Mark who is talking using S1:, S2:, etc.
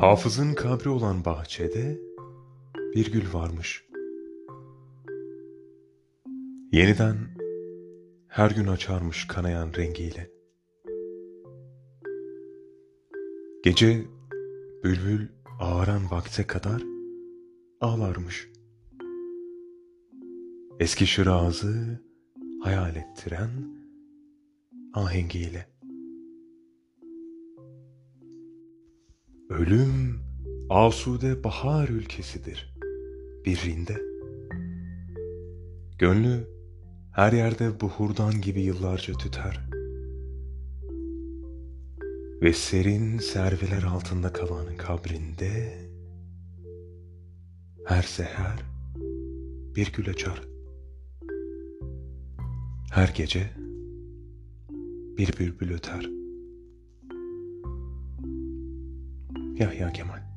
S1: Hafızın kabri olan bahçede bir gül varmış. Yeniden her gün açarmış kanayan rengiyle. Gece bülbül ağaran vakte kadar ağlarmış. Eski şirazı hayal ettiren ahengiyle. Ölüm asude bahar ülkesidir birinde. Gönlü her yerde buhurdan gibi yıllarca tüter. Ve serin serviler altında kalan kabrinde her seher bir gül açar. Her gece bir bülbül öter. Ja, ja, geh mal.